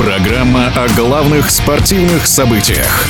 Программа о главных спортивных событиях.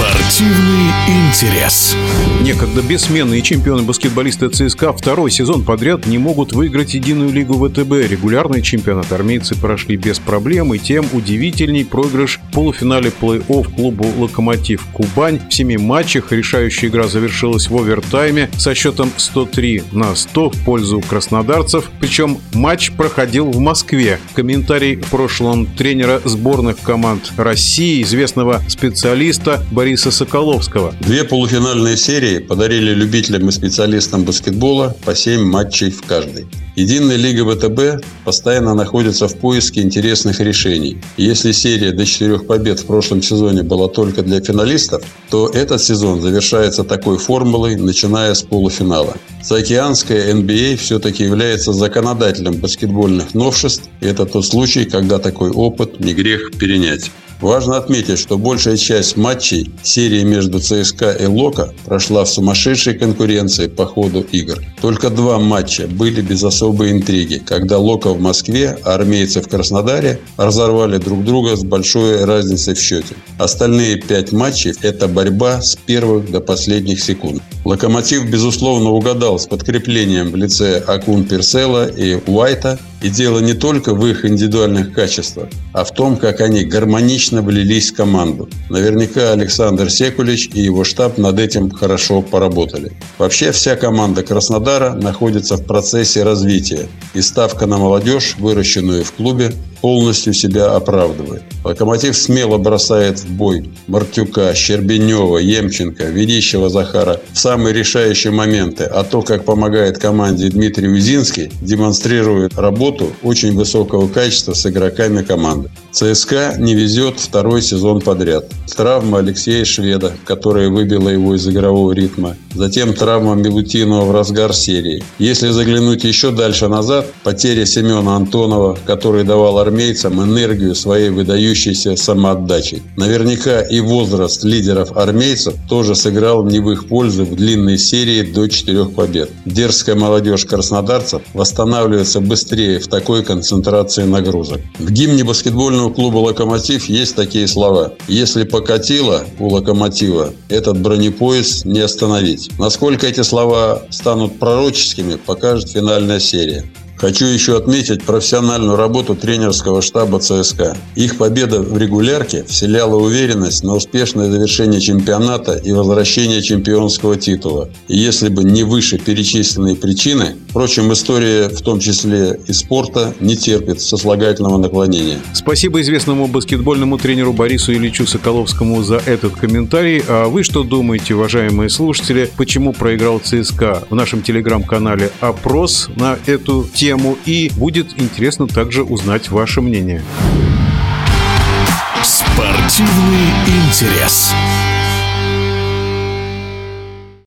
Спортивный интерес. Некогда бессменные чемпионы-баскетболисты ЦСКА второй сезон подряд не могут выиграть единую лигу ВТБ. Регулярный чемпионат армейцы прошли без проблем, и тем удивительней проигрыш в полуфинале плей-офф клубу «Локомотив Кубань». В семи матчах решающая игра завершилась в овертайме со счетом 103 на 100 в пользу краснодарцев. Причем матч проходил в Москве. Комментарий в прошлом тренера сборных команд России, известного специалиста Бориса Соколовского. Две полуфинальные серии подарили любителям и специалистам баскетбола по 7 матчей в каждой. Единая лига ВТБ постоянно находится в поиске интересных решений. Если серия до четырех побед в прошлом сезоне была только для финалистов, то этот сезон завершается такой формулой, начиная с полуфинала. Заокеанская NBA все-таки является законодателем баскетбольных новшеств, и это тот случай, когда такой опыт не грех перенять. Важно отметить, что большая часть матчей серии между ЦСКА и Лока прошла в сумасшедшей конкуренции по ходу игр. Только два матча были без особой интриги, когда Лока в Москве, а армейцы в Краснодаре разорвали друг друга с большой разницей в счете. Остальные пять матчей – это борьба с первых до последних секунд. Локомотив, безусловно, угадал с подкреплением в лице Акун Персела и Уайта, и дело не только в их индивидуальных качествах, а в том, как они гармонично влились в команду. Наверняка Александр Секулич и его штаб над этим хорошо поработали. Вообще вся команда Краснодара находится в процессе развития, и ставка на молодежь, выращенную в клубе, полностью себя оправдывает. Локомотив смело бросает в бой Мартюка, Щербенева, Емченко, Ведищева Захара в самые решающие моменты, а то, как помогает команде Дмитрий Узинский, демонстрирует работу очень высокого качества с игроками команды. ЦСКА не везет второй сезон подряд. Травма Алексея Шведа, которая выбила его из игрового ритма. Затем травма Милутинова в разгар серии. Если заглянуть еще дальше назад, потеря Семена Антонова, который давал армейцам энергию своей выдающейся самоотдачей. Наверняка и возраст лидеров армейцев тоже сыграл не в их пользу в длинной серии до четырех побед. Дерзкая молодежь краснодарцев восстанавливается быстрее в такой концентрации нагрузок. В гимне баскетбольного клуба «Локомотив» есть такие слова. Если покатило у «Локомотива», этот бронепоезд не остановить. Насколько эти слова станут пророческими, покажет финальная серия. Хочу еще отметить профессиональную работу тренерского штаба ЦСКА. Их победа в регулярке вселяла уверенность на успешное завершение чемпионата и возвращение чемпионского титула. И если бы не выше перечисленные причины, впрочем, история, в том числе и спорта, не терпит сослагательного наклонения. Спасибо известному баскетбольному тренеру Борису Ильичу Соколовскому за этот комментарий. А вы что думаете, уважаемые слушатели, почему проиграл ЦСКА? В нашем телеграм-канале опрос на эту тему тему, и будет интересно также узнать ваше мнение. Спортивный интерес.